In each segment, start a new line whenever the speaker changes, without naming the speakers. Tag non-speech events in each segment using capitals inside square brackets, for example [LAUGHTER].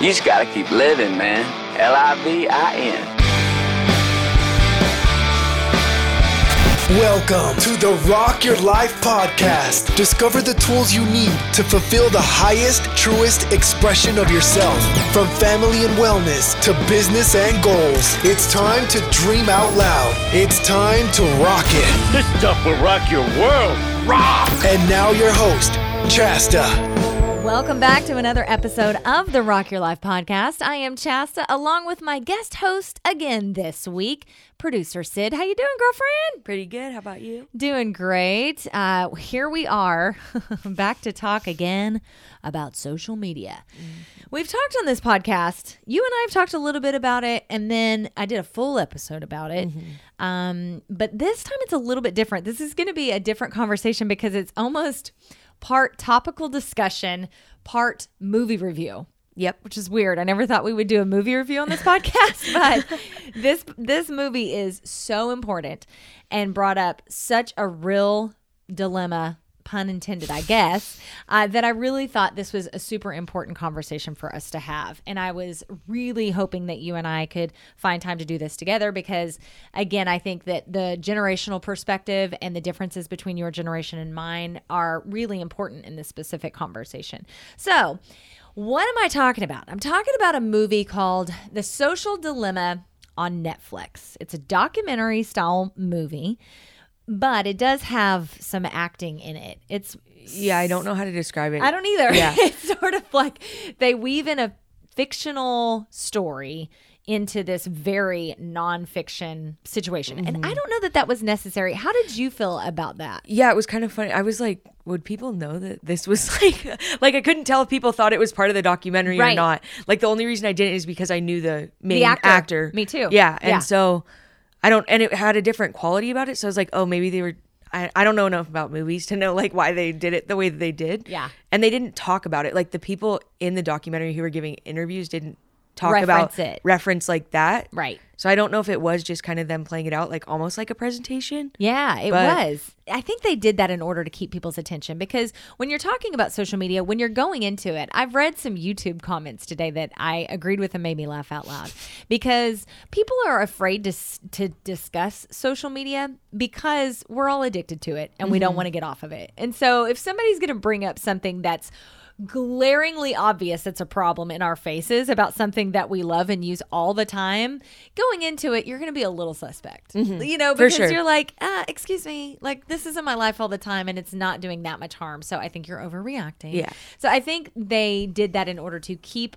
You just gotta keep living, man. L I V I N.
Welcome to the Rock Your Life podcast. Discover the tools you need to fulfill the highest, truest expression of yourself. From family and wellness to business and goals, it's time to dream out loud. It's time to rock it.
This stuff will rock your world. Rock!
And now, your host, Chasta.
Welcome back to another episode of the Rock Your Life podcast. I am Chasta, along with my guest host again this week, producer Sid. How you doing, girlfriend?
Pretty good. How about you?
Doing great. Uh, here we are, [LAUGHS] back to talk again about social media. We've talked on this podcast. You and I have talked a little bit about it, and then I did a full episode about it. Um, but this time it's a little bit different. This is going to be a different conversation because it's almost part topical discussion, part movie review.
Yep.
Which is weird. I never thought we would do a movie review on this [LAUGHS] podcast, but [LAUGHS] this this movie is so important and brought up such a real dilemma, pun intended, I guess, uh, that I really thought this was a super important conversation for us to have. And I was really hoping that you and I could find time to do this together because, again, I think that the generational perspective and the differences between your generation and mine are really important in this specific conversation. So, what am I talking about? I'm talking about a movie called The Social Dilemma on Netflix. It's a documentary style movie, but it does have some acting in it. It's
Yeah, I don't know how to describe it.
I don't either.
Yeah. [LAUGHS]
it's sort of like they weave in a fictional story into this very nonfiction situation. And
Mm-hmm.
I don't know that that was necessary. How did you feel about that?
Yeah, it was kind of funny. I was like, would people know that this was [LAUGHS] like, like I couldn't tell if people thought it was part of the documentary
Right.
or not. Like the only reason I didn't is because I knew the main
actor.
actor.
Me too.
Yeah, and
Yeah.
so I don't, and it had a different quality about it. So I was like, oh, maybe they were. I, I don't know enough about movies to know like why they did it the way that they did.
Yeah.
and they didn't talk about it. Like the people in the documentary who were giving interviews didn't talk
Reference
about
it.
reference like that.
Right.
So I don't know if it was just kind of them playing it out like almost like a presentation.
Yeah, it was. I think they did that in order to keep people's attention because when you're talking about social media, when you're going into it, I've read some YouTube comments today that I agreed with and made me laugh out loud because people are afraid to to discuss social media because we're all addicted to it and we don't mm-hmm. want to get off of it. And so if somebody's going to bring up something that's glaringly obvious it's a problem in our faces about something that we love and use all the time going into it you're going to be a little suspect. You know because
sure.
you're like uh, excuse me like this is in my life all the time and it's not doing that much harm. So i think you're overreacting.
Yeah.
so i think they did that in order to keep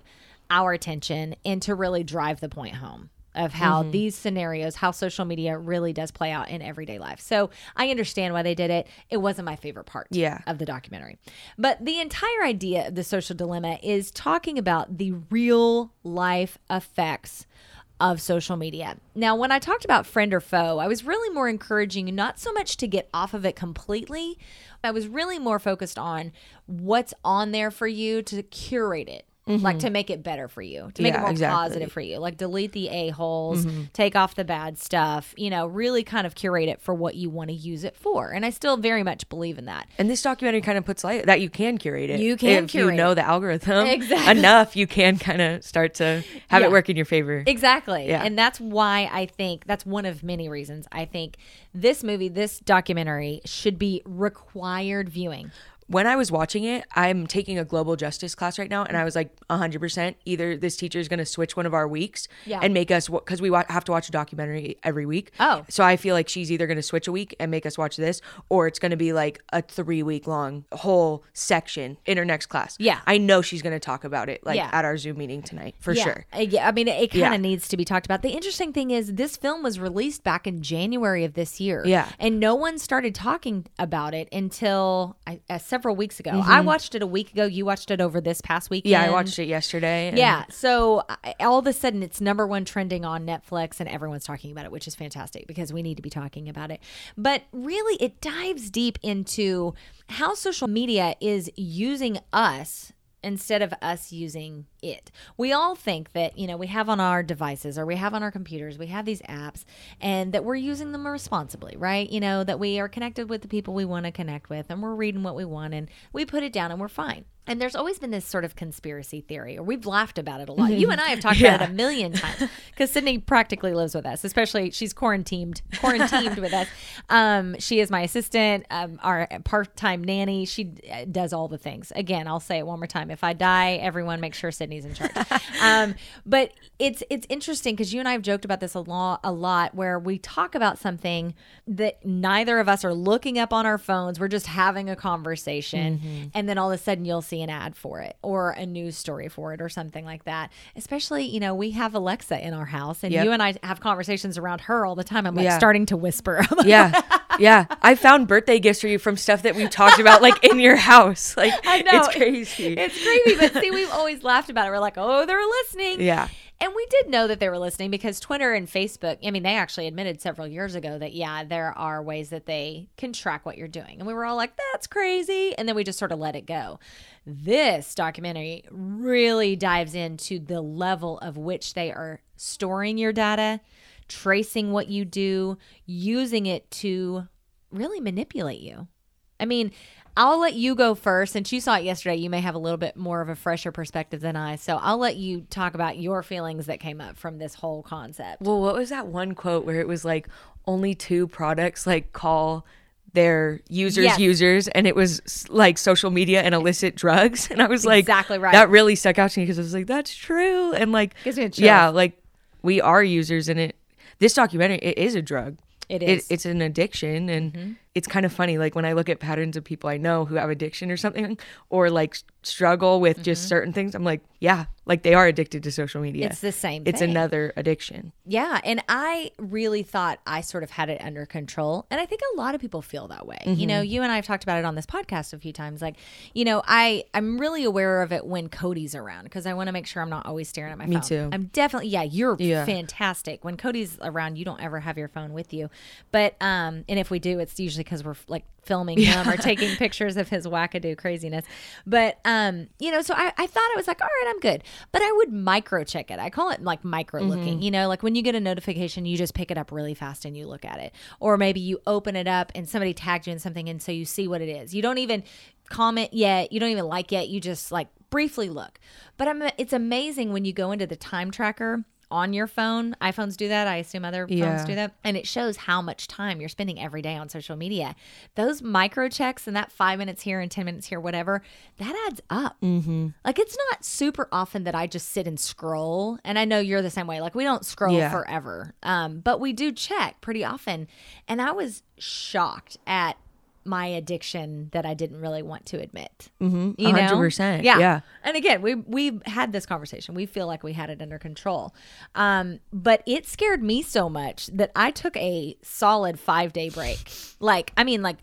our attention and to really drive the point home of how
Mm-hmm.
these scenarios, how social media really does play out in everyday life. So I understand why they did it. It wasn't my favorite part
Yeah.
of the documentary. But the entire idea of the social dilemma is talking about the real life effects of social media. Now, when I talked about friend or foe, I was really more encouraging you not so much to get off of it completely. I was really more focused on what's on there for you to curate it. Like mm-hmm. to make it better for you, to make it more
exactly.
positive for you. Like delete the a-holes, mm-hmm. take off the bad stuff, you know, really kind of curate it for what you want to use it for. And I still very much believe in that.
And this documentary kind of puts light that you can curate it.
You can
if
curate
you know
it.
the algorithm
Exactly.
enough. You can kind of start to have
Yeah.
it work in your favor.
Exactly.
Yeah.
And that's why I think that's one of many reasons I think this movie, this documentary should be required viewing.
When I was watching it, I'm taking a global justice class right now, and I was like 100% either this teacher is going to switch one of our weeks
Yeah.
and make us because we wa- have to watch a documentary every week.
Oh.
so I feel like she's either going to switch a week and make us watch this, or it's going to be like a three week long whole section in her next class.
Yeah.
I know she's going to talk about it like
Yeah.
at our Zoom meeting tonight for
yeah.
sure.
Uh, Yeah, I mean, it, kind of
Yeah.
needs to be talked about. The interesting thing is, this film was released back in January of this year.
Yeah.
and no one started talking about it until I, uh, several weeks ago. I mm-hmm. watched it a week ago. You watched it over this past weekend.
Yeah, I watched it yesterday.
Yeah. So I- all of a sudden, it's number one trending on Netflix, and everyone's talking about it, which is fantastic because we need to be talking about it. But really, it dives deep into how social media is using us instead of us using it. We all think that, you know, we have on our devices or we have on our computers, we have these apps and that we're using them responsibly, right? You know, that we are connected with the people we want to connect with and we're reading what we want and we put it down and we're fine. And there's always been this sort of conspiracy theory, or we've laughed about it a lot. You and I have [LAUGHS] talked about it a million times because Sydney practically lives with us, especially she's quarantined, [LAUGHS] quarantined with us. Um, she is my assistant, um, our part-time nanny. She uh, does all the things. Again, I'll say it one more time: if I die, everyone make sure Sydney's in charge. [LAUGHS] um, but it's it's interesting because you and I have joked about this a lot, a lot, where we talk about something that neither of us are looking up on our phones. We're just having a conversation, and then all of a sudden you'll see an ad for it or a news story for it or something like that. Especially, you know, we have Alexa in our house, and
Yep.
you and I have conversations around her all the time. I'm like
Yeah.
starting to whisper. [LAUGHS]
Yeah. Yeah. I found birthday gifts for you from stuff that we talked about like in your house. Like
I know.
it's crazy.
It's crazy. but see, we've always laughed about it. We're like, oh, they're listening.
Yeah.
And we did know that they were listening because Twitter and Facebook, I mean, they actually admitted several years ago that, yeah, there are ways that they can track what you're doing. And we were all like, that's crazy. And then we just sort of let it go. This documentary really dives into the level of which they are storing your data, tracing what you do, using it to really manipulate you. I mean, I'll let you go first. Since you saw it yesterday, you may have a little bit more of a fresher perspective than I. So I'll let you talk about your feelings that came up from this whole concept.
Well, what was that one quote where it was like only two products like call their users
Yes.
users and it was like social media and illicit drugs [LAUGHS] and I was like
Exactly right.
That really stuck out to me because I was like that's true and like
Gives me a
yeah, like we are users and it this documentary it is a drug.
It is.
it's an addiction and mm-hmm. It's kind of funny like when I look at patterns of people I know who have addiction or something or like struggle with just certain things I'm like yeah, like they are addicted to social media.
It's the same
It's
thing.
another addiction.
Yeah, and I really thought I sort of had it under control, and I think a lot of people feel that way. You know, you and I have talked about it on this podcast a few times. Like, you know, I I'm really aware of it when Cody's around because I want to make sure I'm not always staring at my
Me
phone.
too.
I'm definitely yeah. You're
Yeah.
fantastic when Cody's around. You don't ever have your phone with you, but um, and if we do, it's usually because we're like filming him or taking [LAUGHS] pictures of his wackadoo craziness. But um, you know, so I, I thought I was like, all right, I'm good. But I would micro check it. I call it like micro looking. You know, like when you get a notification, you just pick it up really fast and you look at it. Or maybe you open it up and somebody tagged you in something and so you see what it is. You don't even comment yet, you don't even like yet, you just like briefly look. But I'm it's amazing when you go into the time tracker on your phone. iPhones do that. I assume other phones
Yeah.
do that. And it shows how much time you're spending every day on social media. Those micro checks and that five minutes here and 10 minutes here, whatever, that adds up. Mm-hmm. Like it's not super often that I just sit and scroll. And I know you're the same way. Like we don't scroll
Yeah.
forever, um, but we do check pretty often. And I was shocked at my addiction that I didn't really want to admit. Mm-hmm. You know?
100%,
Yeah.
yeah.
And again, we we had this conversation. We feel like we had it under control, um, but it scared me so much that I took a solid five day break. Like, I mean, like,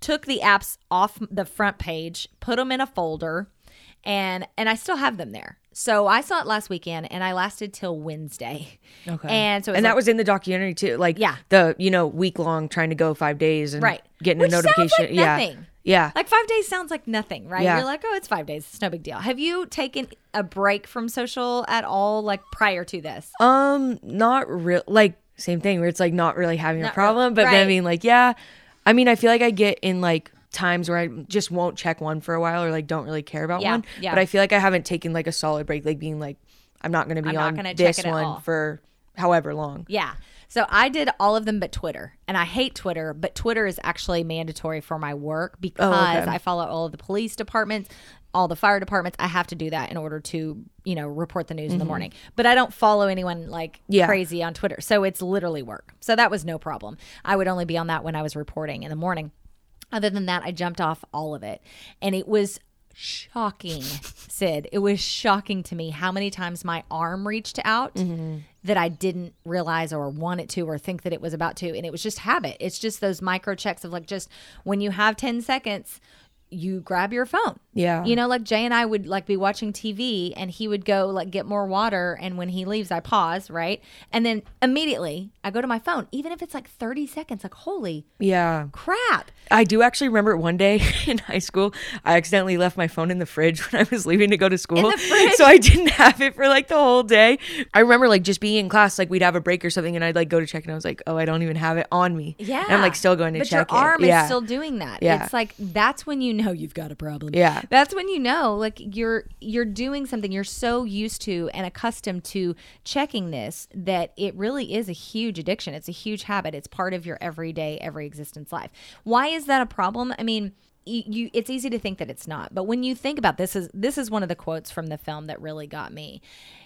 took the apps off the front page, put them in a folder, and and I still have them there. So I saw it last weekend, and I lasted till Wednesday.
Okay.
And so
and
like-
that was in the documentary too. Like
Yeah.
the you know week long trying to go five days and
Right.
getting
Which
a notification.
like
yeah, yeah.
Like five days sounds like nothing, right?
Yeah.
You're like, oh, it's five days. It's no big deal. Have you taken a break from social at all, like prior to this?
um, not real. Like same thing where it's like not really having a
Not re-
problem, but
right.
then being like, yeah. I mean, I feel like I get in like times where I just won't check one for a while or like don't really care about
Yeah,
one.
yeah.
But I feel like I haven't taken like a solid break, like being like, I'm not going to be
I'm
on this one for however long.
Yeah. So I did all of them but Twitter. And I hate Twitter, but Twitter is actually mandatory for my work because
Oh, okay.
I follow all of the police departments, all the fire departments. I have to do that in order to, you know, report the news in the morning. But I don't follow anyone like
Mm-hmm. Yeah.
crazy on Twitter. So it's literally work. So that was no problem. I would only be on that when I was reporting in the morning. Other than that, I jumped off all of it. And it was shocking, Sid. It was shocking to me how many times my arm reached out mm-hmm. that I didn't realize or want it to or think that it was about to. And it was just habit. It's just those micro checks of like just when you have 10 seconds, you grab your phone.
Yeah.
You know, like Jay and I would like be watching TV and he would go like get more water. And when he leaves, I pause, right? And then immediately I go to my phone, even if it's like 30 seconds, like, holy
Yeah.
crap.
I do actually remember one day [LAUGHS] in high school, I accidentally left my phone in the fridge [LAUGHS] when I was leaving to go to school. So I didn't have it for like the whole day. I remember like just being in class, like we'd have a break or something, and I'd like go to check, and I was like, oh, I don't even have it on me.
Yeah.
And I'm like still going to
but
check
your arm
it.
is
yeah.
still doing that.
Yeah.
It's like that's when you know you've got a problem.
Yeah.
That's when you know like you're you're doing something you're so used to and accustomed to checking this that it really is a huge addiction. It's a huge habit. It's part of your everyday every existence life. Why is that a problem? I mean, you, you it's easy to think that it's not but when you think about this is this is one of the quotes from the film that really got me.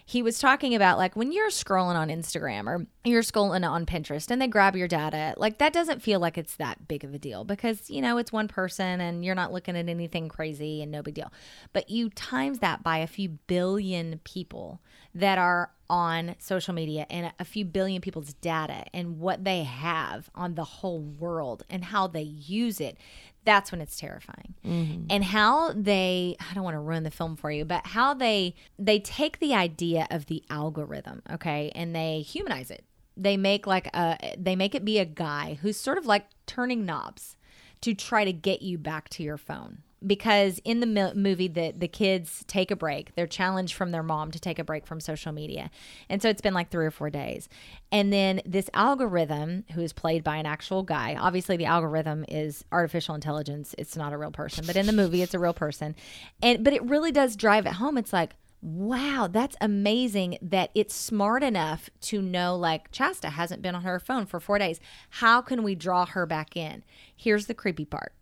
He was talking about like when you're scrolling on instagram or you're scrolling on pinterest and they grab your data like that doesn't feel like it's that big of a deal because you know it's one person and you're not looking at anything crazy and no big deal. But you times that by a few billion people that are on social media and a few billion people's data and what they have on the whole world and how they use it that's when it's terrifying. Mm-hmm. And how they i don't want to ruin the film for you but how they they take the idea of the algorithm okay and they humanize it. They make like a they make it be a guy who's sort of like turning knobs to try to get you back to your phone because in the mo- movie the the kids take a break. They're challenged from their mom to take a break from social media. And so it's been like 3 or 4 days. And then this algorithm who is played by an actual guy obviously the algorithm is artificial intelligence. It's not a real person. But in the movie it's a real person. And but it really does drive it home. It's like Wow, that's amazing that it's smart enough to know like Chasta hasn't been on her phone for 4 days. How can we draw her back in? Here's the creepy part.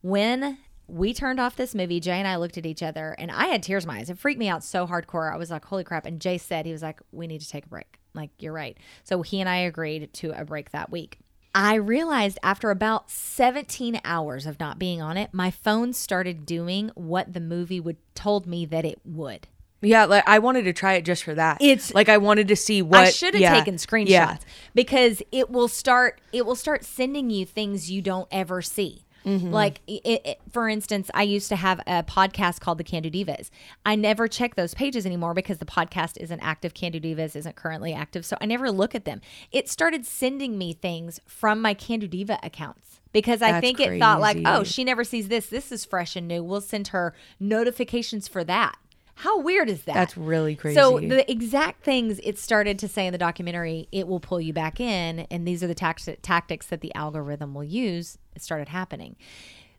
When we turned off this movie, Jay and I looked at each other and I had tears in my eyes. It freaked me out so hardcore. I was like, holy crap. And Jay said, he was like, we need to take a break. Like, you're right. So he and I agreed to a break that week. I realized after about 17 hours of not being on it, my phone started doing what the movie would told me that it would.
Yeah, like I wanted to try it just for that.
It's-
like I wanted to see what
I should have
yeah,
taken screenshots
Yeah.
because it will start it will start sending you things you don't ever see.
Mm-hmm.
Like, it, it, for instance, I used to have a podcast called The Can Do Divas. I never check those pages anymore because the podcast isn't active. Can Do Divas isn't currently active. So I never look at them. It started sending me things from my Can Do Diva accounts because I
That's
think it thought, like, oh, she never sees this. This is fresh and new. We'll send her notifications for that. How weird is that?
That's really crazy.
So the exact things it started to say in the documentary, it will pull you back in, and these are the tact- tactics that the algorithm will use. It started happening.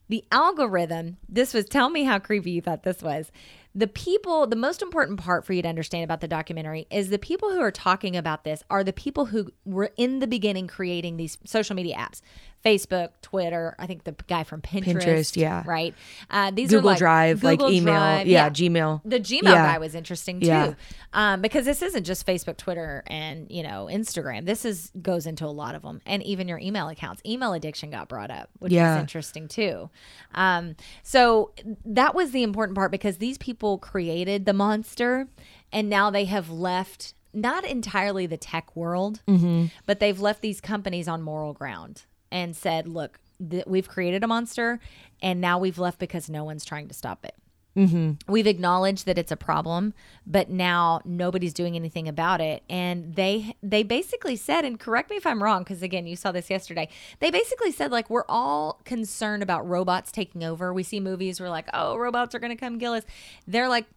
The algorithm. This was. Tell me how creepy you thought this was. The people. The most important part for you to understand about the documentary is the people who are talking about this are the people who were in the beginning creating these social media apps. Facebook, Twitter. I think the guy from Pinterest.
Pinterest, yeah.
Right. Uh, these are
Google
like
Drive, like email,
Drive,
yeah, Gmail.
The Gmail
Yeah.
guy was interesting too,
Yeah.
um, because this isn't just Facebook, Twitter, and you know Instagram. This is goes into a lot of them, and even your email accounts. Email addiction got brought up, which
Yeah.
is interesting too. Um, so that was the important part because these people created the monster, and now they have left not entirely the tech world,
Mm-hmm.
but they've left these companies on moral ground and said, "Look, th- we've created a monster, and now we've left because no one's trying to stop it." Mm-hmm. we've acknowledged that it's a problem but now nobody's doing anything about it and they they basically said and correct me if i'm wrong because again you saw this yesterday they basically said like we're all concerned about robots taking over we see movies we're like oh robots are going to come kill us they're like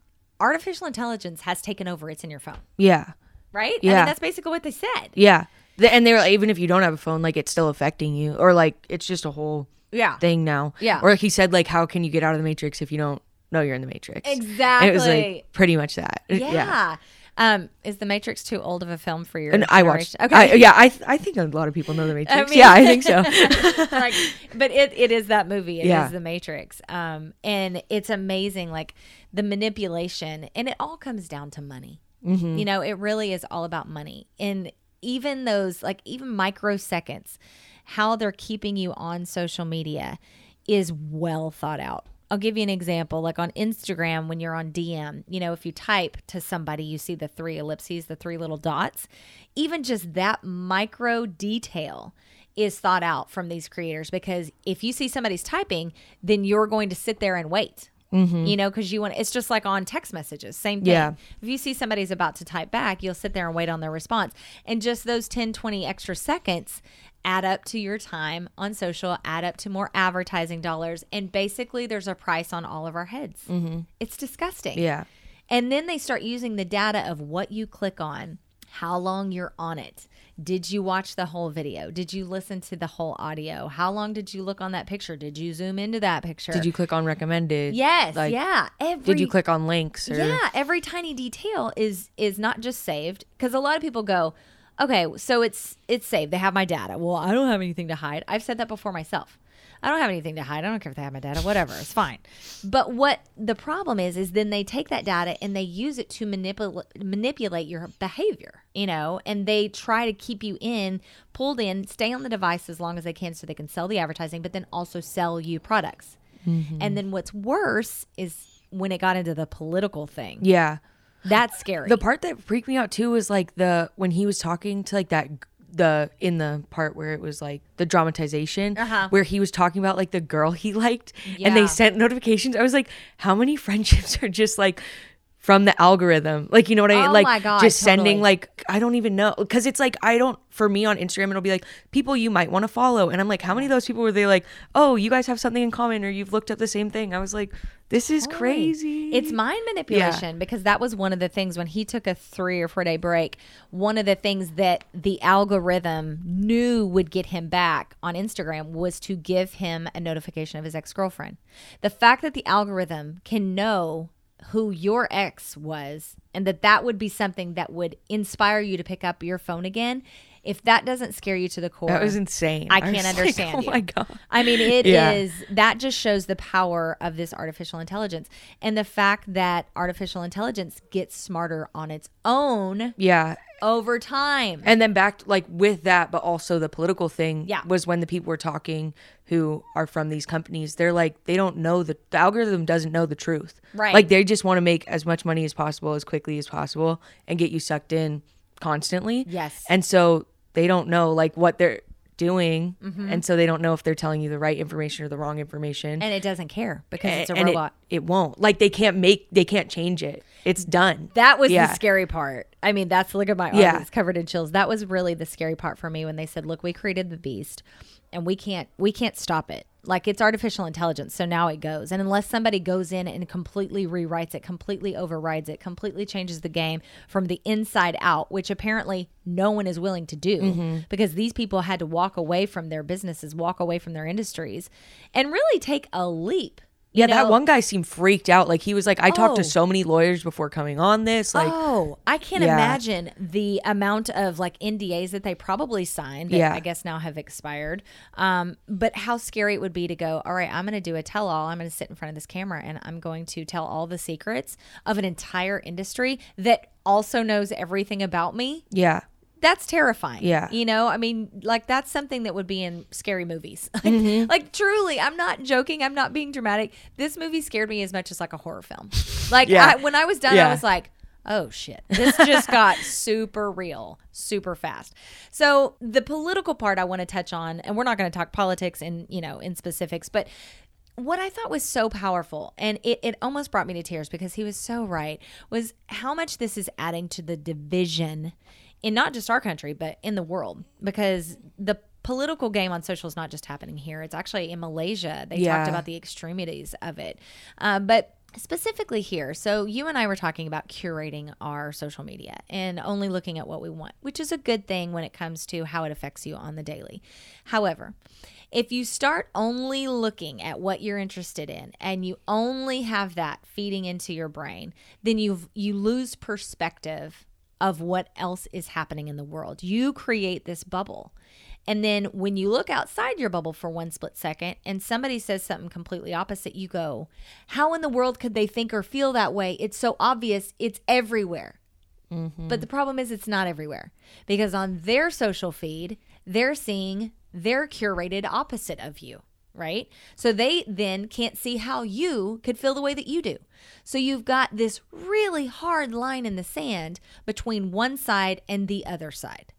artificial intelligence has taken over it's in your phone
Yeah.
right i
Yeah.
mean that's basically what they said
Yeah. The- And they're like, even if you don't have a phone, like it's still affecting you, or like it's just a whole
yeah
thing now.
Yeah.
Or like he said, like, how can you get out of the matrix if you don't know you're in the matrix? And it was like pretty much that. [LAUGHS]
yeah, Um, is the Matrix too old of a film for your?
And I watched. Okay. yeah, I th- I think a lot of people know the [LAUGHS] Matrix.
mean-
yeah, I think so. [LAUGHS]
like, but it, it is that movie. It is
Yeah.
the Matrix. Um, and it's amazing, like the manipulation, and it all comes down to money.
Mm-hmm.
You know, it really is all about money, and even those like even microseconds, how they're keeping you on social media is well thought out. I'll give you an example. Like on Instagram, when you're on DM, you know, if you type to somebody, you see the three ellipses, the three little dots. Even just that micro detail is thought out from these creators because if you see somebody's typing, then you're going to sit there and wait. You know, because you want it's just like on text messages, same thing.
Yeah.
If you see somebody's about to type back, you'll sit there and wait on their response. And just those 10, 20 extra seconds add up to your time on social, add up to more advertising dollars. And basically, there's a price on all of our heads. Mm-hmm. It's disgusting.
Yeah.
And then they start using the data of what you click on, how long you're on it, Did you watch the whole video? Did you listen to the whole audio? How long did you look on that picture? Did you zoom into that picture?
Did you click on recommended?
Yes,
Like,
yeah. Every,
Did you click on links? Or,
Yeah, every tiny detail is is not just saved because a lot of people go, okay, so it's it's saved. They have my data. Well, I don't have anything to hide. I've said that before myself. I don't have anything to hide. I don't care if they have my data. Whatever, it's fine. But what the problem is, is then they take that data and they use it to manipulate manipulate your behavior. You know, and they try to keep you in, pulled in, stay on the device as long as they can, so they can sell the advertising, but then also sell you products. Mm-hmm. And then what's worse is when it got into the political thing.
Yeah.
That's scary.
The part that freaked me out too was like the when he was talking to like that the in the part where it was like the dramatization
Uh-huh.
where he was talking about like the girl he liked and they sent notifications. I was like, how many friendships [LAUGHS] are just like from the algorithm? Like, you know what I mean?
Oh
like
my God,
just
totally.
sending like I don't even know because it's like I don't for me on Instagram it'll be like people you might want to follow and I'm like, how many of those people were they like, oh, you guys have something in common or you've looked up the same thing? I was like, this is crazy.
It's mind manipulation because that was one of the things when he took a three or four day break. One of the things that the algorithm knew would get him back on Instagram was to give him a notification of his ex girlfriend. The fact that the algorithm can know who your ex was and that that would be something that would inspire you to pick up your phone again. If that doesn't scare you to the core,
That was insane.
I
I
can't
like, oh
understand.
oh
you.
my God.
I mean, it is
Yeah.
that just shows the power of this artificial intelligence and the fact that artificial intelligence gets smarter on its own
yeah.
Over time.
And then back like with that, but also the political thing
Yeah.
was when the people were talking who are from these companies, they're like they don't know the, the algorithm doesn't know the truth.
Right.
Like they just want to make as much money as possible as quickly as possible and get you sucked in constantly.
Yes.
And so they don't know like what they're doing.
Mm-hmm.
And so they don't know if they're telling you the right information or the wrong information.
and it doesn't care because it's a
And it-
robot.
It, won't. Like they can't make they can't change it. It's done.
That was
Yeah.
the scary part. I mean, that's look at my arm.
Yeah.
It's covered in chills. That was really the scary part for me when they said, "Look, we created the beast, and we can't we can't stop it. Like it's artificial intelligence, so now it goes. And unless somebody goes in and completely rewrites it, completely overrides it, completely changes the game from the inside out, which apparently no one is willing to do
Mm-hmm.
because these people had to walk away from their businesses, walk away from their industries, and really take a leap."
Yeah, that one guy seemed freaked out. Like he was like, I talked
Oh.
to so many lawyers before coming on this. Like,
oh, I can't
Yeah.
imagine the amount of like NDAs that they probably signed that
Yeah.
I guess now have expired. Um, but how scary it would be to go, all right, I'm going to do a tell all. I'm going to sit in front of this camera and I'm going to tell all the secrets of an entire industry that also knows everything about me.
yeah,
That's terrifying.
Yeah.
You know, I mean, like that's something that would be in scary movies. [LAUGHS] Like,
Mm-hmm.
like truly, I'm not joking. I'm not being dramatic. This movie scared me as much as like a horror film. [LAUGHS] Like
Yeah.
I, when I was done, I was like, oh shit, this just got [LAUGHS] super real, super fast. So the political part I want to touch on, and we're not going to talk politics in, you know, in specifics, but what I thought was so powerful, and it, it almost brought me to tears because he was so right, was how much this is adding to the division in not just our country, but in the world. Because the political game on social is not just happening here, it's actually in Malaysia. They talked about the extremities of it. Uh, but specifically here, so you and I were talking about curating our social media and only looking at what we want, which is a good thing when it comes to how it affects you on the daily. However, if you start only looking at what you're interested in and you only have that feeding into your brain, then you you lose perspective of what else is happening in the world. You create this bubble. And then when you look outside your bubble for one split second and somebody says something completely opposite, you go, How in the world could they think or feel that way? It's so obvious, it's everywhere. Mm-hmm. But the problem is, it's not everywhere because on their social feed, they're seeing their curated opposite of you, right? So they then can't see how you could feel the way that you do. So you've got this really hard line in the sand between one side and the other side.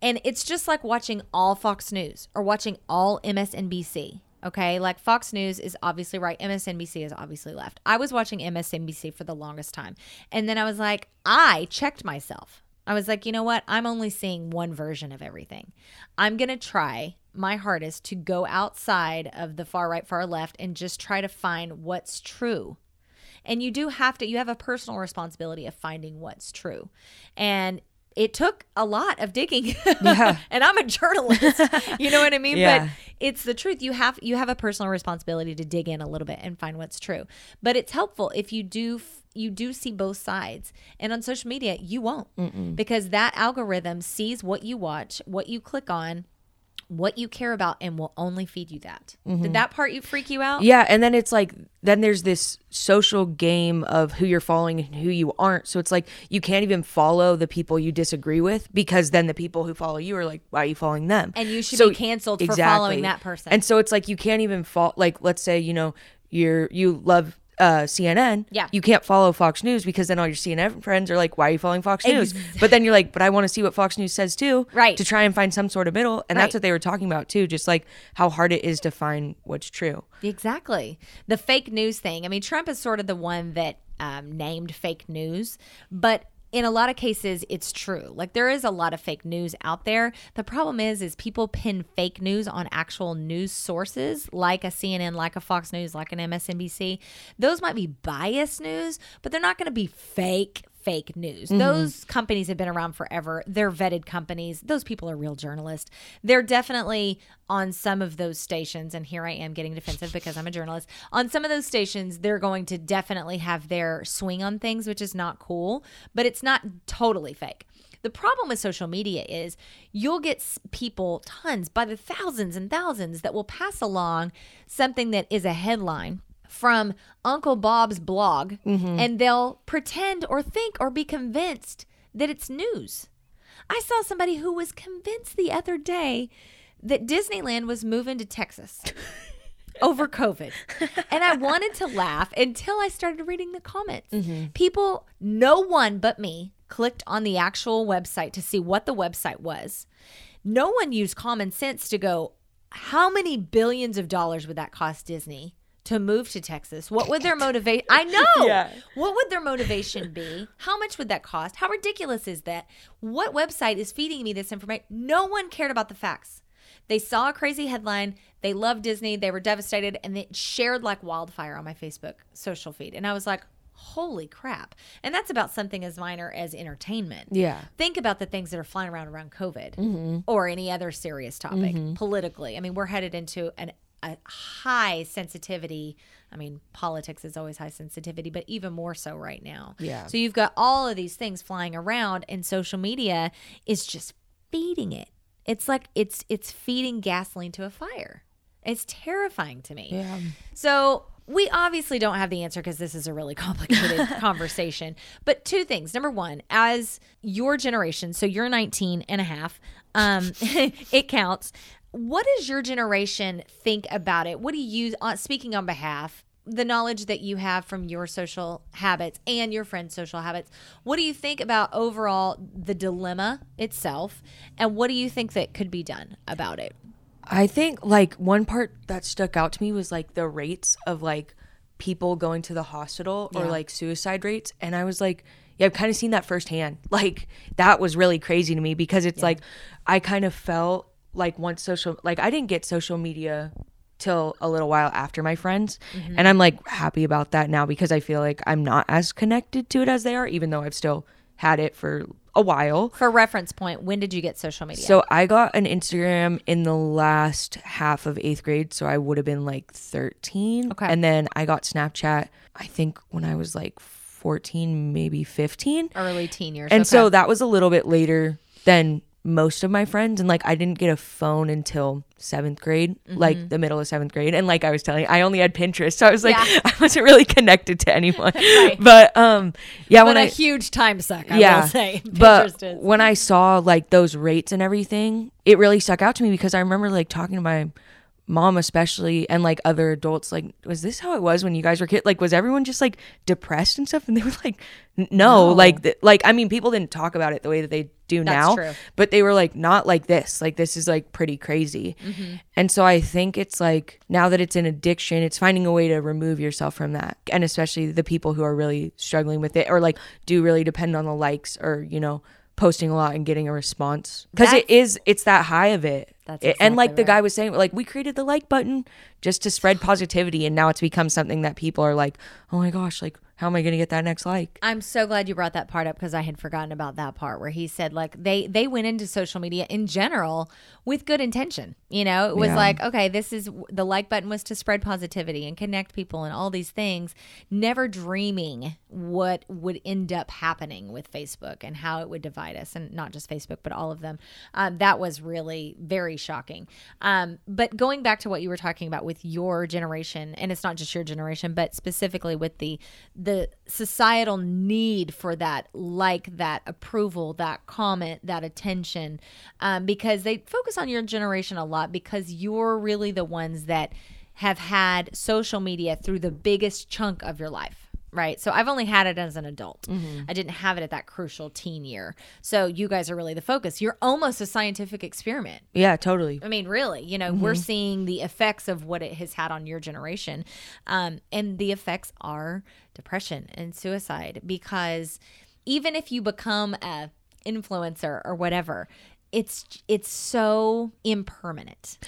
And it's just like watching all Fox News or watching all MSNBC. Okay. Like Fox News is obviously right. MSNBC is obviously left. I was watching MSNBC for the longest time. And then I was like, I checked myself. I was like, you know what? I'm only seeing one version of everything. I'm going to try my hardest to go outside of the far right, far left and just try to find what's true and you do have to you have a personal responsibility of finding what's true and it took a lot of digging. [LAUGHS]
Yeah.
and I'm a journalist. [LAUGHS] you know what I mean?
Yeah.
But it's the truth. You have you have a personal responsibility to dig in a little bit and find what's true. But it's helpful if you do f- you do see both sides. And on social media, you won't because that algorithm sees what you watch, what you click on, what you care about and will only feed you that. Did mm-hmm. that part you freak you out?
Yeah, and then it's like then there's this social game of who you're following and who you aren't. So it's like you can't even follow the people you disagree with because then the people who follow you are like, why are you following them?
And you should be canceled for following that person.
And so it's like you can't even follow. Like let's say you know you're you love. Uh, CNN.
Yeah.
You can't follow Fox News because then all your CNN friends are like, "Why are you following Fox News?" But then you're like, "But I want to see what Fox News says too."
Right.
To try and find some sort of middle, and
Right.
that's what they were talking about too. Just like how hard it is to find what's true.
Exactly. The fake news thing. I mean, Trump is sort of the one that um, named fake news, but in a lot of cases it's true. Like there is a lot of fake news out there. The problem is is people pin fake news on actual news sources like a CNN, like a Fox News, like an MSNBC. Those might be biased news, but they're not going to be fake fake news. Mm-hmm. Those companies have been around forever. They're vetted companies. Those people are real journalists. They're definitely on some of those stations, and here I am getting defensive because I'm a journalist. On some of those stations, they're going to definitely have their swing on things, which is not cool, but it's not totally fake. The problem with social media is you'll get people, tons, by the thousands and thousands, that will pass along something that is a headline from Uncle Bob's blog, mm-hmm. and they'll pretend or think or be convinced that it's news. I saw somebody who was convinced the other day that Disneyland was moving to Texas [LAUGHS] over COVID. And I wanted to laugh until I started reading the comments. Mm-hmm. People, no one but me, clicked on the actual website to see what the website was. No one used common sense to go, how many billions of dollars would that cost Disney? To move to Texas, what would their motivation? I [LAUGHS] know.
Yeah.
What would their motivation be? How much would that cost? How ridiculous is that? What website is feeding me this information? No one cared about the facts. They saw a crazy headline. They loved Disney. They were devastated and it shared like wildfire on my Facebook social feed. And I was like, holy crap. And that's about something as minor as entertainment.
Yeah.
Think about the things that are flying around around COVID mm-hmm. or any other serious topic mm-hmm. politically. I mean, we're headed into an a high sensitivity. I mean, politics is always high sensitivity, but even more so right now.
Yeah.
So you've got all of these things flying around, and social media is just feeding it. It's like it's it's feeding gasoline to a fire. It's terrifying to me.
Yeah.
So we obviously don't have the answer because this is a really [LAUGHS] complicated conversation. But two things. Number one, as your generation, so you're 19 and a half, um, [LAUGHS] it counts. What does your generation think about it? What do you, speaking on behalf, the knowledge that you have from your social habits and your friends' social habits, what do you think about overall the dilemma itself? And what do you think that could be done about it?
I think like one part that stuck out to me was like the rates of like people going to the hospital or
Yeah.
like suicide rates. And I was like, yeah, I've kind of seen that firsthand. Like that was really crazy to me because it's like I kind of felt like once social like I didn't get social media till a little while after my friends. Mm-hmm. And I'm like happy about that now because I feel like I'm not as connected to it as they are, even though I've still had it for a while.
For reference point, when did you get social media?
So I got an Instagram in the last half of eighth grade, so I would have been like 13.
Okay.
And then I got Snapchat, I think when I was like 14, maybe 15.
early teen years.
And so that was a little bit later than most of my friends. And like I didn't get a phone until seventh grade, like the middle of seventh grade. And like I was telling you, I only had Pinterest. So I was like,
Yeah. [LAUGHS]
I wasn't really connected to anyone. [LAUGHS] But um yeah,
but
when
a
I
huge time suck, I
yeah,
will say. [LAUGHS]
but
is.
when I saw like those rates and everything, it really stuck out to me because I remember like talking to my mom especially and like other adults like was this how it was when you guys were kids like was everyone just like depressed and stuff and they were like no,
No.
like th- like i mean people didn't talk about it the way that they do
That's
now
true.
but they were like not like this like this is like pretty crazy
Mm-hmm.
and so i think it's like now that it's an addiction it's finding a way to remove yourself from that and especially the people who are really struggling with it or like do really depend on the likes or you know posting a lot and getting a response. Because it is it's that high of it.
That's
It- and like
exactly
the guy was saying like we created the like button just to spread positivity and now it's become something that people are like oh my gosh like how am I going to get that next like?
I'm so glad you brought that part up because I had forgotten about that part where he said like they they went into social media in general with good intention. You know, it was
Yeah.
like okay, this is the like button was to spread positivity and connect people and all these things, never dreaming what would end up happening with Facebook and how it would divide us and not just Facebook but all of them. Um, that was really very shocking. Um, but going back to what you were talking about with your generation, and it's not just your generation, but specifically with the the societal need for that like, that approval, that comment, that attention, um, because they focus on your generation a lot because you're really the ones that have had social media through the biggest chunk of your life. Right. So I've only had it as an adult. I didn't have it at that crucial teen year. So you guys are really the focus. You're almost a scientific experiment.
Yeah, totally.
I mean, really, you know, we're seeing the effects of what it has had on your generation. Um, and the effects are depression and suicide because even if you become a influencer or whatever, it's it's so impermanent.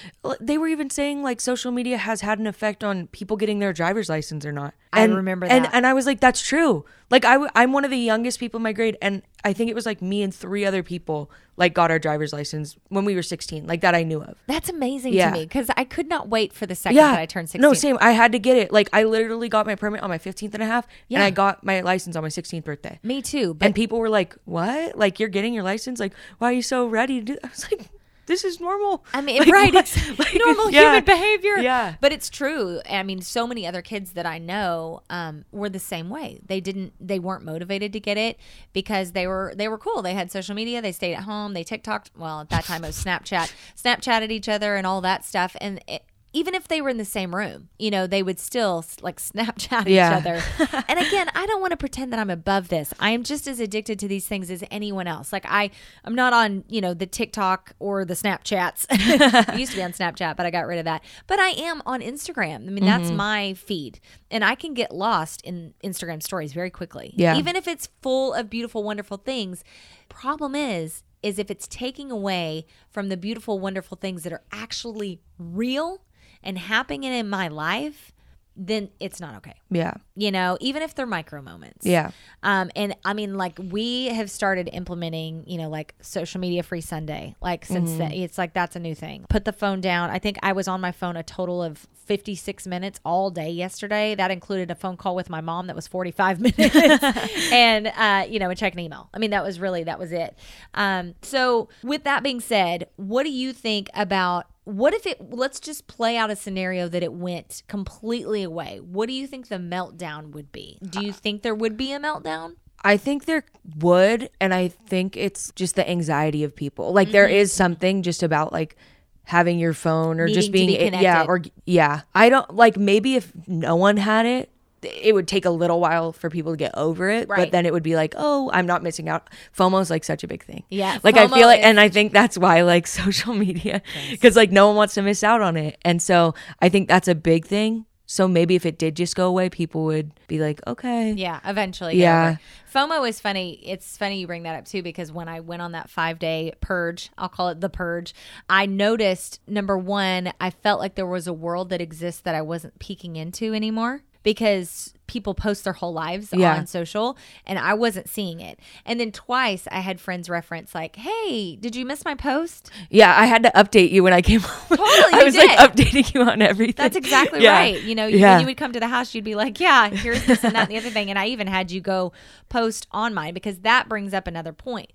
They were even saying like social media has had an effect on people getting their driver's license or not.
I remember
and,
that.
And I was like, that's true. Like I I'm one of the youngest people in my grade, and I think it was like me and three other people like got our driver's license when we were 16, like that I knew of.
That's amazing
Yeah.
to me because I could not wait for the second
Yeah.
that I turned 16.
No, same. I had to get it. Like I literally got my permit on my 15th and a half, and
Yeah.
I got my license on my 16th birthday.
Me too. But
and people were like, "What? Like you're getting your license? Like why are you so ready to do?" That? [LAUGHS] I was like, "This is normal."
I mean, [LAUGHS]
Like,
right? It's [LAUGHS]
Like,
normal
yeah.
human behavior.
Yeah.
but it's true. I mean, so many other kids that I know um, were the same way. They didn't. They weren't motivated to get it because they were they were cool. They had social media. They stayed at home. They TikToked. Well, at that time it was Snapchat. Snapchatted each other and all that stuff. And it, even if they were in the same room, you know, they would still like [LAUGHS] Snapchat
Yeah.
each other. [LAUGHS] and again, I don't want to pretend that I'm above this. I am just as addicted to these things as anyone else. Like I, I'm not on, you know, the TikTok or the Snapchats. [LAUGHS] I used to be on Snapchat, but I got rid of that. But I am on Instagram. I mean, that's
Mm-hmm.
my feed, and I can get lost in Instagram stories very quickly.
Yeah.
even if it's full of beautiful, wonderful things. Problem is, is if it's taking away from the beautiful, wonderful things that are actually real and happening in my life, then it's not okay
Yeah.
you know, even if they're micro moments.
Yeah.
Um, and I mean, like we have started implementing, you know, like social media free Sunday. Like since
Mm-hmm.
then, it's like that's a new thing. Put the phone down. I think I was on my phone a total of 56 minutes all day yesterday. That included a phone call with my mom that was 45 [LAUGHS] minutes, [LAUGHS] and uh, you know, and check an email. I mean, that was really that was it. Um, so with that being said, what do you think about? What if it, let's just play out a scenario that it went completely away. What do you think the meltdown would be? Do you think there would be a meltdown?
I think there would, and I think it's just the anxiety of people. Like there is something just about like having your phone or just
Mm-hmm.
Being
to be
yeah
connected.
or yeah. I don't like maybe if no one had it, it would take a little while for people to get over it.
Right.
But then it would be like, oh, I'm not missing out. FOMO is like such a big thing.
Yeah,
like I feel like,
is-
and I think that's why like [LAUGHS] social media, because like no one wants to miss out on it, and so I think that's a big thing. So maybe if it did just go away, people would be like, okay,
Yeah, eventually.
Yeah.
FOMO is funny. It's funny you bring that up too because when I went on that five day purge, I'll call it the purge, I noticed number one, I felt like there was a world that exists that I wasn't peeking into anymore because people post their whole lives
Yeah.
on social and I wasn't seeing it. And then twice I had friends reference like, "Hey, did you miss my post?"
Yeah, I had to update you when I came [LAUGHS] home.
Totally,
I was
did.
like updating you on everything.
That's exactly
Yeah.
right. You know,
Yeah.
when you would come to the house, you'd be like, "Yeah, here's this and that and the other thing." And I even had you go post on mine because that brings up another point.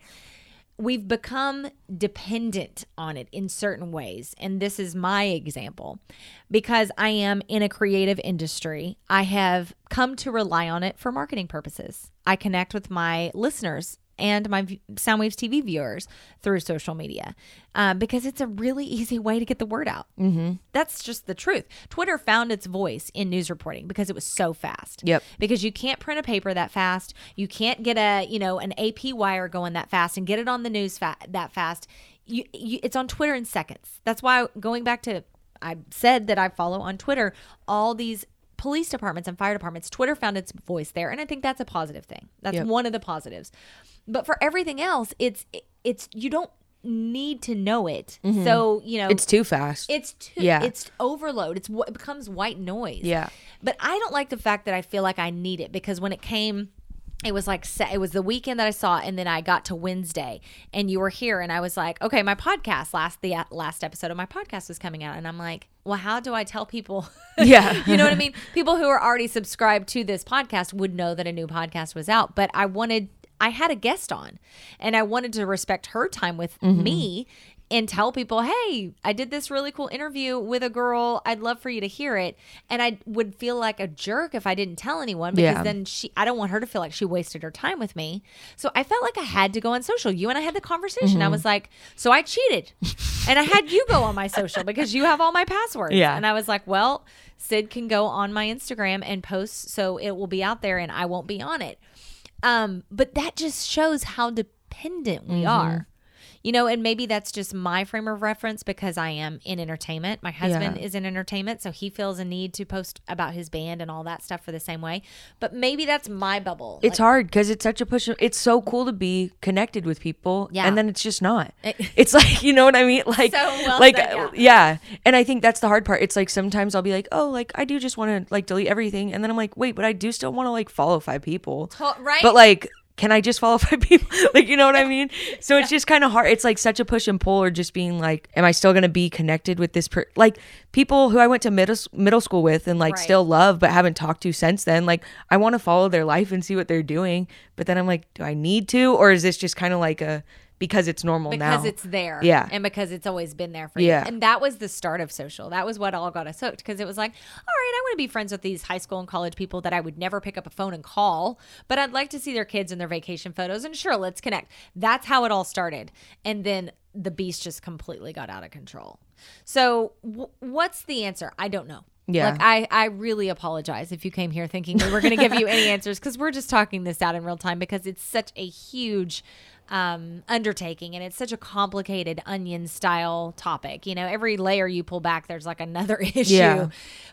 We've become dependent on it in certain ways, and this is my example. Because I am in a creative industry, I have come to rely on it for marketing purposes. I connect with my listeners and my Soundwaves TV viewers through social media um, because it's a really easy way to get the word out. Mm-hmm. That's just the truth. Twitter found its voice in news reporting because it was so fast.
Yep.
Because you can't print a paper that fast. You can't get a you know an AP wire going that fast and get it on the news fa- that fast. You, you it's on Twitter in seconds. That's why going back to I said that I follow on Twitter all these police departments and fire departments. Twitter found its voice there, and I think that's a positive thing. That's
Yep.
one of the positives. But for everything else, it's it's you don't need to know it. So, you know,
Mm-hmm. It's too fast.
it's too
Yeah.
it's overload. It's what it becomes white noise.
Yeah.
But I don't like the fact that I feel like I need it because when it came it was like it was the weekend that I saw it, and then I got to Wednesday and you were here and I was like, okay, my podcast last the uh, last episode of my podcast was coming out and I'm like, well, how do I tell people? [LAUGHS]
Yeah.
you know what I mean? [LAUGHS] People who are already subscribed to this podcast would know that a new podcast was out, but I wanted I had a guest on and I wanted to respect her time with
Mm-hmm.
me and tell people, hey, I did this really cool interview with a girl. I'd love for you to hear it. And I would feel like a jerk if I didn't tell anyone because
Yeah.
then she, I don't want her to feel like she wasted her time with me. So I felt like I had to go on social. You and I had the conversation. I
Mm-hmm.
was like, so I cheated. and I had you go on my social because you have all my passwords.
Yeah.
And I was like, well, Sid can go on my Instagram and post so it will be out there and I won't be on it. Um, but that just shows how dependent we are. You know, and maybe that's just my frame of reference because I am in entertainment. My husband
Yeah.
is in entertainment, so he feels a need to post about his band and all that stuff for the same way. But maybe that's my bubble.
It's hard because it's such a push. It's so cool to be connected with people,
Yeah.
and then it's just not. [LAUGHS]
It-
it's like you know what I mean, like,
So well
like,
said, yeah.
yeah. And I think that's the hard part. It's like sometimes I'll be like, oh, like I do just want to like delete everything, and then I'm like, wait, but I do still want to like follow five people,
right?
But like. Can I just follow five people? like, you know what I mean? So it's just kind of hard. It's like such a push and pull, or just being like, am I still going to be connected with this? Per-? Like, people who I went to middle middle school with and like
Right.
still love, but haven't talked to since then. Like, I want to follow their life and see what they're doing. But then I'm like, do I need to? Or is this just kind of like a because it's normal
because
now?
Because it's there.
Yeah.
And because it's always been there for
Yeah.
you. And that was the start of social. That was what all got us hooked because it was like, all right, I want to be friends with these high school and college people that I would never pick up a phone and call, but I'd like to see their kids and their vacation photos. And sure, let's connect. That's how it all started. And then the beast just completely got out of control. So, w- what's the answer? I don't know.
Yeah.
Like I, I really apologize if you came here thinking we were going to give you any [LAUGHS] answers because we're just talking this out in real time because it's such a huge um, undertaking and it's such a complicated onion style topic. You know, every layer you pull back, there's like another [LAUGHS] issue.
Yeah.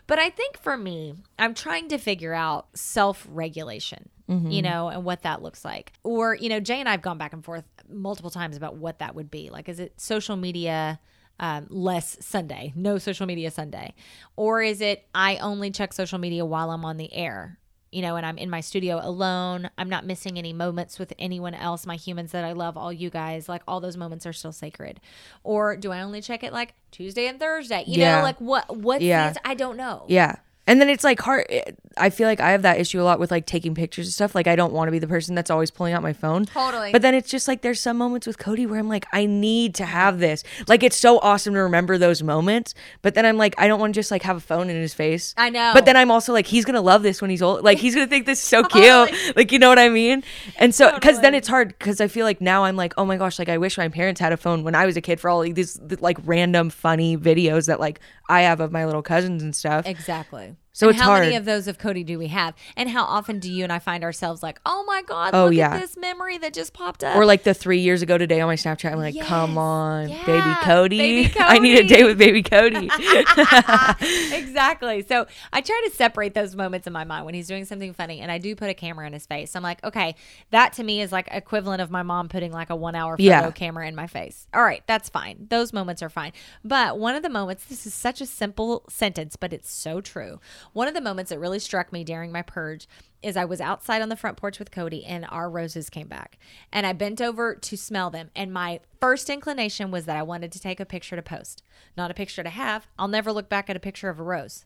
But I think for me, I'm trying to figure out self regulation. You know, and what that looks like. Or, you know, Jay and I have gone back and forth multiple times about what that would be. Like, is it social media um, less Sunday, no social media Sunday? Or is it I only check social media while I'm on the air? You know, and I'm in my studio alone. I'm not missing any moments with anyone else, my humans that I love, all you guys. Like all those moments are still sacred. Or do I only check it like Tuesday and Thursday? You
Yeah.
know, like what what's
Yeah.
I don't know.
Yeah. And then it's like hard. Eh, I feel like I have that issue a lot with like taking pictures and stuff. Like I don't want to be the person that's always pulling out my phone.
Totally.
But then it's just like there's some moments with Cody where I'm like, I need to have this. Like it's so awesome to remember those moments. But then I'm like, I don't want to just like have a phone in his face.
I know.
But then I'm also like, he's gonna love this when he's old. Like he's gonna think this is so [LAUGHS] cute.
Totally.
Like you know what I mean? And so because then it's hard because I feel like now I'm like, oh my gosh, like I wish my parents had a phone when I was a kid for all like, these like random funny videos that like I have of my little cousins and stuff.
Exactly.
So
And
it's
how many of those of Cody do we have? And how often do you and I find ourselves like, oh my God,
Oh,
look
yeah.
at this memory that just popped up?
Or like the three years ago today on my Snapchat, I'm like,
Yes.
come on,
Yeah.
baby Cody.
Baby [LAUGHS]
I need a
Cody.
day with baby Cody. [LAUGHS] [LAUGHS]
exactly. So I try to separate those moments in my mind when he's doing something funny, and I do put a camera in his face. I'm like, okay, that to me is like equivalent of my mom putting like a one hour photo
Yeah.
camera in my face. All right, that's fine. Those moments are fine. But one of the moments, this is such a simple sentence, but it's so true. One of the moments that really struck me during my purge is I was outside on the front porch with Cody and our roses came back. And I bent over to smell them. And my first inclination was that I wanted to take a picture to post, not a picture to have. I'll never look back at a picture of a rose.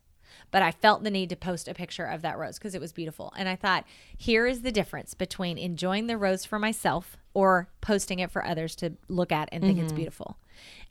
But I felt the need to post a picture of that rose because it was beautiful. And I thought, here is the difference between enjoying the rose for myself or posting it for others to look at and think
Mm-hmm.
it's beautiful.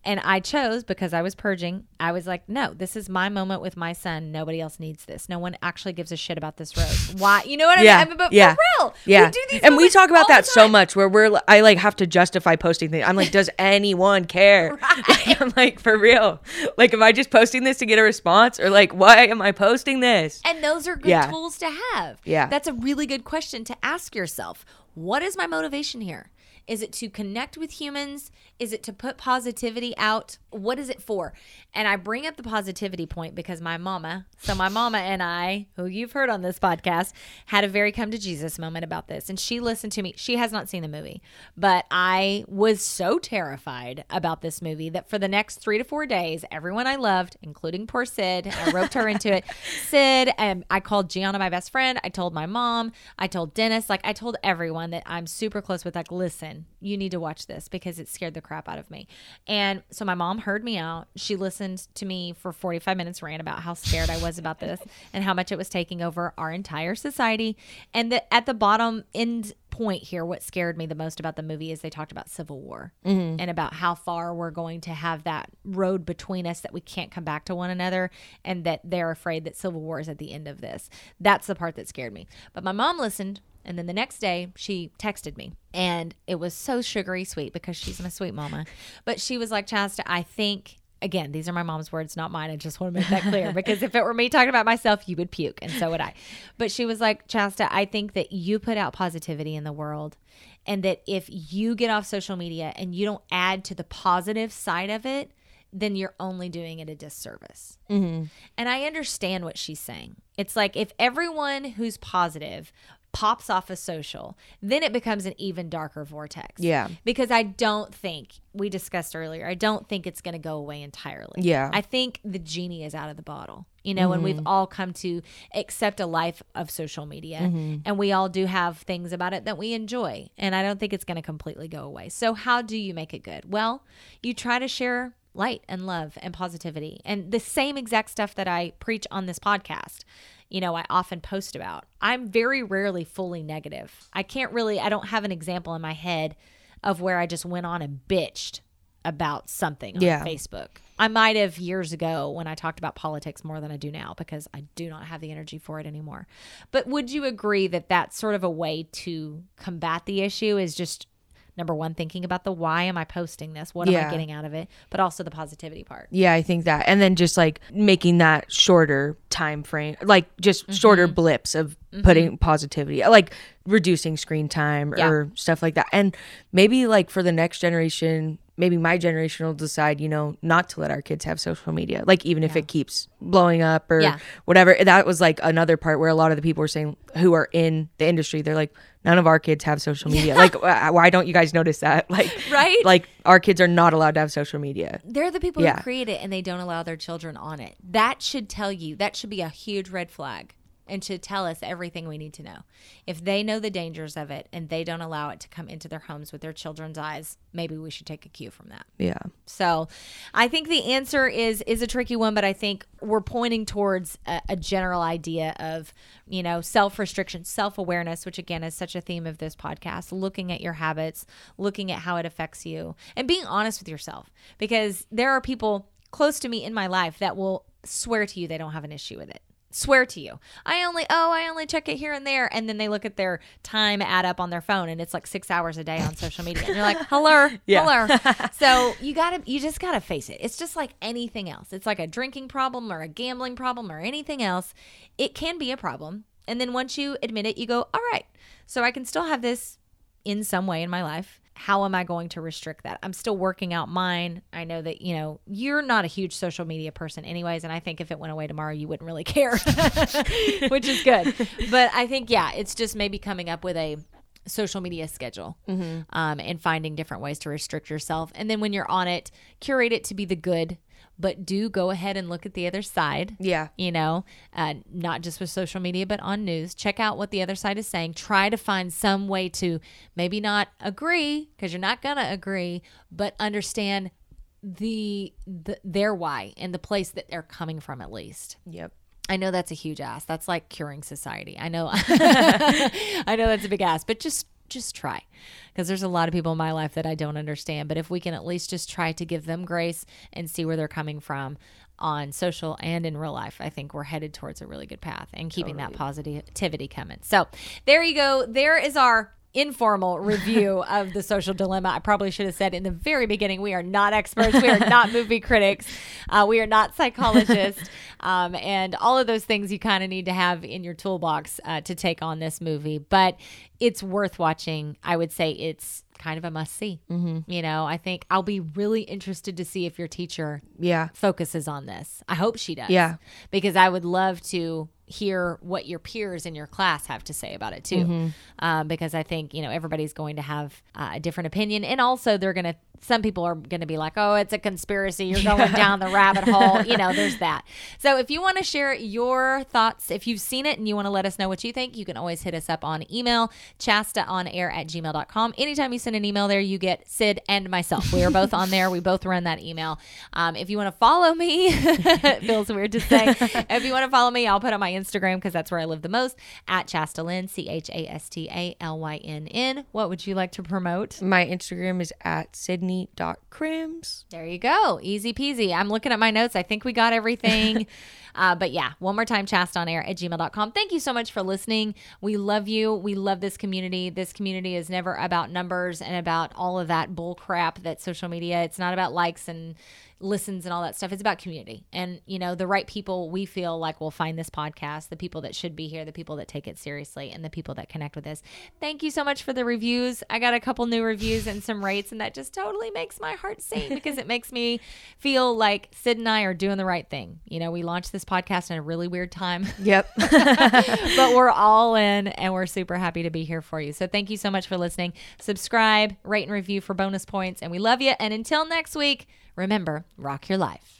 And I chose because I was purging. I was like, no, this is my moment with my son. Nobody else needs this. No one actually gives a shit about this rose. Why? You know what I
yeah,
mean? I mean, but
yeah,
for real,
yeah.
we do these
and we talk about that so much where we're, I like have to justify posting things. I'm like, does [LAUGHS] anyone care? Like, [LAUGHS] I'm like, for real. Like, am I just posting this to get a response, or like, why am I posting this?
And those are good
Yeah.
tools to have.
Yeah.
That's a really good question to ask yourself. what is my motivation here? Is it to connect with humans? Is it to put positivity out? What is it for? And I bring up the positivity point because my mama, so my mama and I, who you've heard on this podcast, had a very come to Jesus moment about this. And she listened to me. She has not seen the movie, but I was so terrified about this movie that for the next three to four days, everyone I loved, including poor Sid, I roped her into it. [LAUGHS] Sid, and I called Gianna, my best friend. I told my mom. I told Dennis. Like, I told everyone that I'm super close with, like, listen, you need to watch this because it scared the crap out of me. And so my mom heard me out. She listened to me for 45 minutes, rant about how scared I was about this [LAUGHS] and how much it was taking over our entire society. And the, at the bottom end point here, what scared me the most about the movie is they talked about civil war mm-hmm. and about how far we're going to have that road between us that we can't come back to one another and that they're afraid that civil war is at the end of this. That's the part that scared me. But my mom listened and then the next day, she texted me, and it was so sugary sweet because she's my sweet mama. But she was like, Chasta, I think, again, these are my mom's words, not mine. I just want to make that clear [LAUGHS] because if it were me talking about myself, you would puke, and so would I. But she was like, Chasta, I think that you put out positivity in the world, and that if you get off social media and you don't add to the positive side of it, then you're only doing it a disservice. Mm-hmm. And I understand what she's saying. It's like if everyone who's positive pops off a social, then it becomes an even darker vortex.
Yeah.
Because I don't think, we discussed earlier, I don't think it's going to go away entirely.
Yeah.
I think the genie is out of the bottle. You know, and we've mm-hmm. all come to accept a life of social media mm-hmm. and we all do have things about it that we enjoy. And I don't think it's going to completely go away. So, how do you make it good? Well, you try to share light and love and positivity and the same exact stuff that I preach on this podcast. You know, I often post about. I'm very rarely fully negative. I can't really, I don't have an example in my head of where I just went on and bitched about something on
Yeah.
Facebook. I might have years ago when I talked about politics more than I do now because I do not have the energy for it anymore. But would you agree that that's sort of a way to combat the issue is just number one thinking about the why am I posting this? What am I getting out of it? But also the positivity part.
Yeah, I think that. And then just like making that shorter time frame, like just
Mm-hmm.
shorter blips of putting positivity, like reducing screen time
Yeah.
or stuff like that. And maybe like for the next generation, maybe my generation will decide, you know, not to let our kids have social media. Like even if it keeps blowing up or
Yeah.
whatever. That was like another part where a lot of the people were saying who are in the industry, they're like, none of our kids have social media. Like, why don't you guys notice that? [LAUGHS] Like,
Right?
Like our kids are not allowed to have social media.
They're the people
Yeah.
who create it and they don't allow their children on it. That should tell you, that should be a huge red flag and should tell us everything we need to know. If they know the dangers of it and they don't allow it to come into their homes with their children's eyes, maybe we should take a cue from that.
Yeah.
So, I think the answer is is a tricky one, but I think we're pointing towards a, a general idea of you know self restriction, self awareness, which again is such a theme of this podcast. Looking at your habits, looking at how it affects you, and being honest with yourself, because there are people close to me in my life that will swear to you they don't have an issue with it swear to you. I only oh i only check it here and there. And then they look at their time add up on their phone and it's like six hours a day on social media. And you're like [LAUGHS] hello
Yeah.
hello. [LAUGHS] So you gotta you just gotta face it. It's just like anything else. It's like a drinking problem or a gambling problem or anything else. It can be a problem. And then once you admit it you go all right. So i can still have this in some way in my life how am i going to restrict that? I'm still working out mine. I know that you know you're not a huge social media person anyways and i think if it went away tomorrow you wouldn't really [LAUGHS] care [LAUGHS] which is good. [LAUGHS] But i think yeah it's just maybe coming up with a social media schedule um, and finding different ways to restrict yourself and then when you're on it curate it to be the good but do go ahead and look at the other side
Yeah.
you know, uh, not just with social media, but on news. Check out what the other side is saying. Try to find some way to maybe not agree because you're not gonna agree, but understand the, the their why and the place that they're coming from at least.
Yep.
I know that's a huge ass. That's like curing society. I know. [LAUGHS] I know that's a big ass, but just just try. Because there's a lot of people in my life that I don't understand, but if we can at least just try to give them grace and see where they're coming from on social and in real life, I think we're headed towards a really good path and keeping that positivity coming. So, there you go. There is our informal review [LAUGHS] of the social dilemma. I probably should have said in the very beginning, we are not experts. We are not movie critics. Uh, we are not psychologists. [LAUGHS] Um, and all of those things you kind of need to have in your toolbox uh, to take on this movie. But it's worth watching. I would say it's kind of a must see. Mm-hmm. You know, I think I'll be really interested to see if your teacher
Yeah.
focuses on this. I hope she does.
Yeah.
Because I would love to hear what your peers in your class have to say about it too. Um, because I think, you know, everybody's going to have uh, a different opinion. And also, they're going to, some people are going to be like, oh, it's a conspiracy. You're going down the rabbit hole. You know, there's [LAUGHS] that. So if you want to share your thoughts, if you've seen it and you want to let us know what you think, you can always hit us up on email, chastaonair at gmail.com. Anytime you send an email there, you get Sid and myself. We are both on there. We both run that email. Um, if you want to follow me, it [LAUGHS] feels weird to say. [LAUGHS] if you want to follow me, I'll put on my Instagram because that's where I live the most at Chasta Lynn, C H A S T A L Y N N. What would you like to promote?
My Instagram is at
There you go. Easy peasy. I'm looking at my notes. I think we got everything. [LAUGHS] uh, but yeah, one more time, chastaonair at gmail.com. Thank you so much for listening. We love you. We love this community. This community is never about numbers and about all of that bull crap that social media, it's not about likes and listens and all that stuff. It's about community. And, you know, the right people we feel like will find this podcast, the people that should be here, the people that take it seriously, and the people that connect with us. Thank you so much for the reviews. I got a couple new reviews and some rates, and that just totally makes my heart sing because it makes me feel like Sid and I are doing the right thing. You know, we launched this podcast in a really weird time,
Yep. [LAUGHS]
but we're all in and we're super happy to be here for you. So thank you so much for listening. Subscribe, rate, and review for bonus points, and we love you. And until next week, remember, rock your life.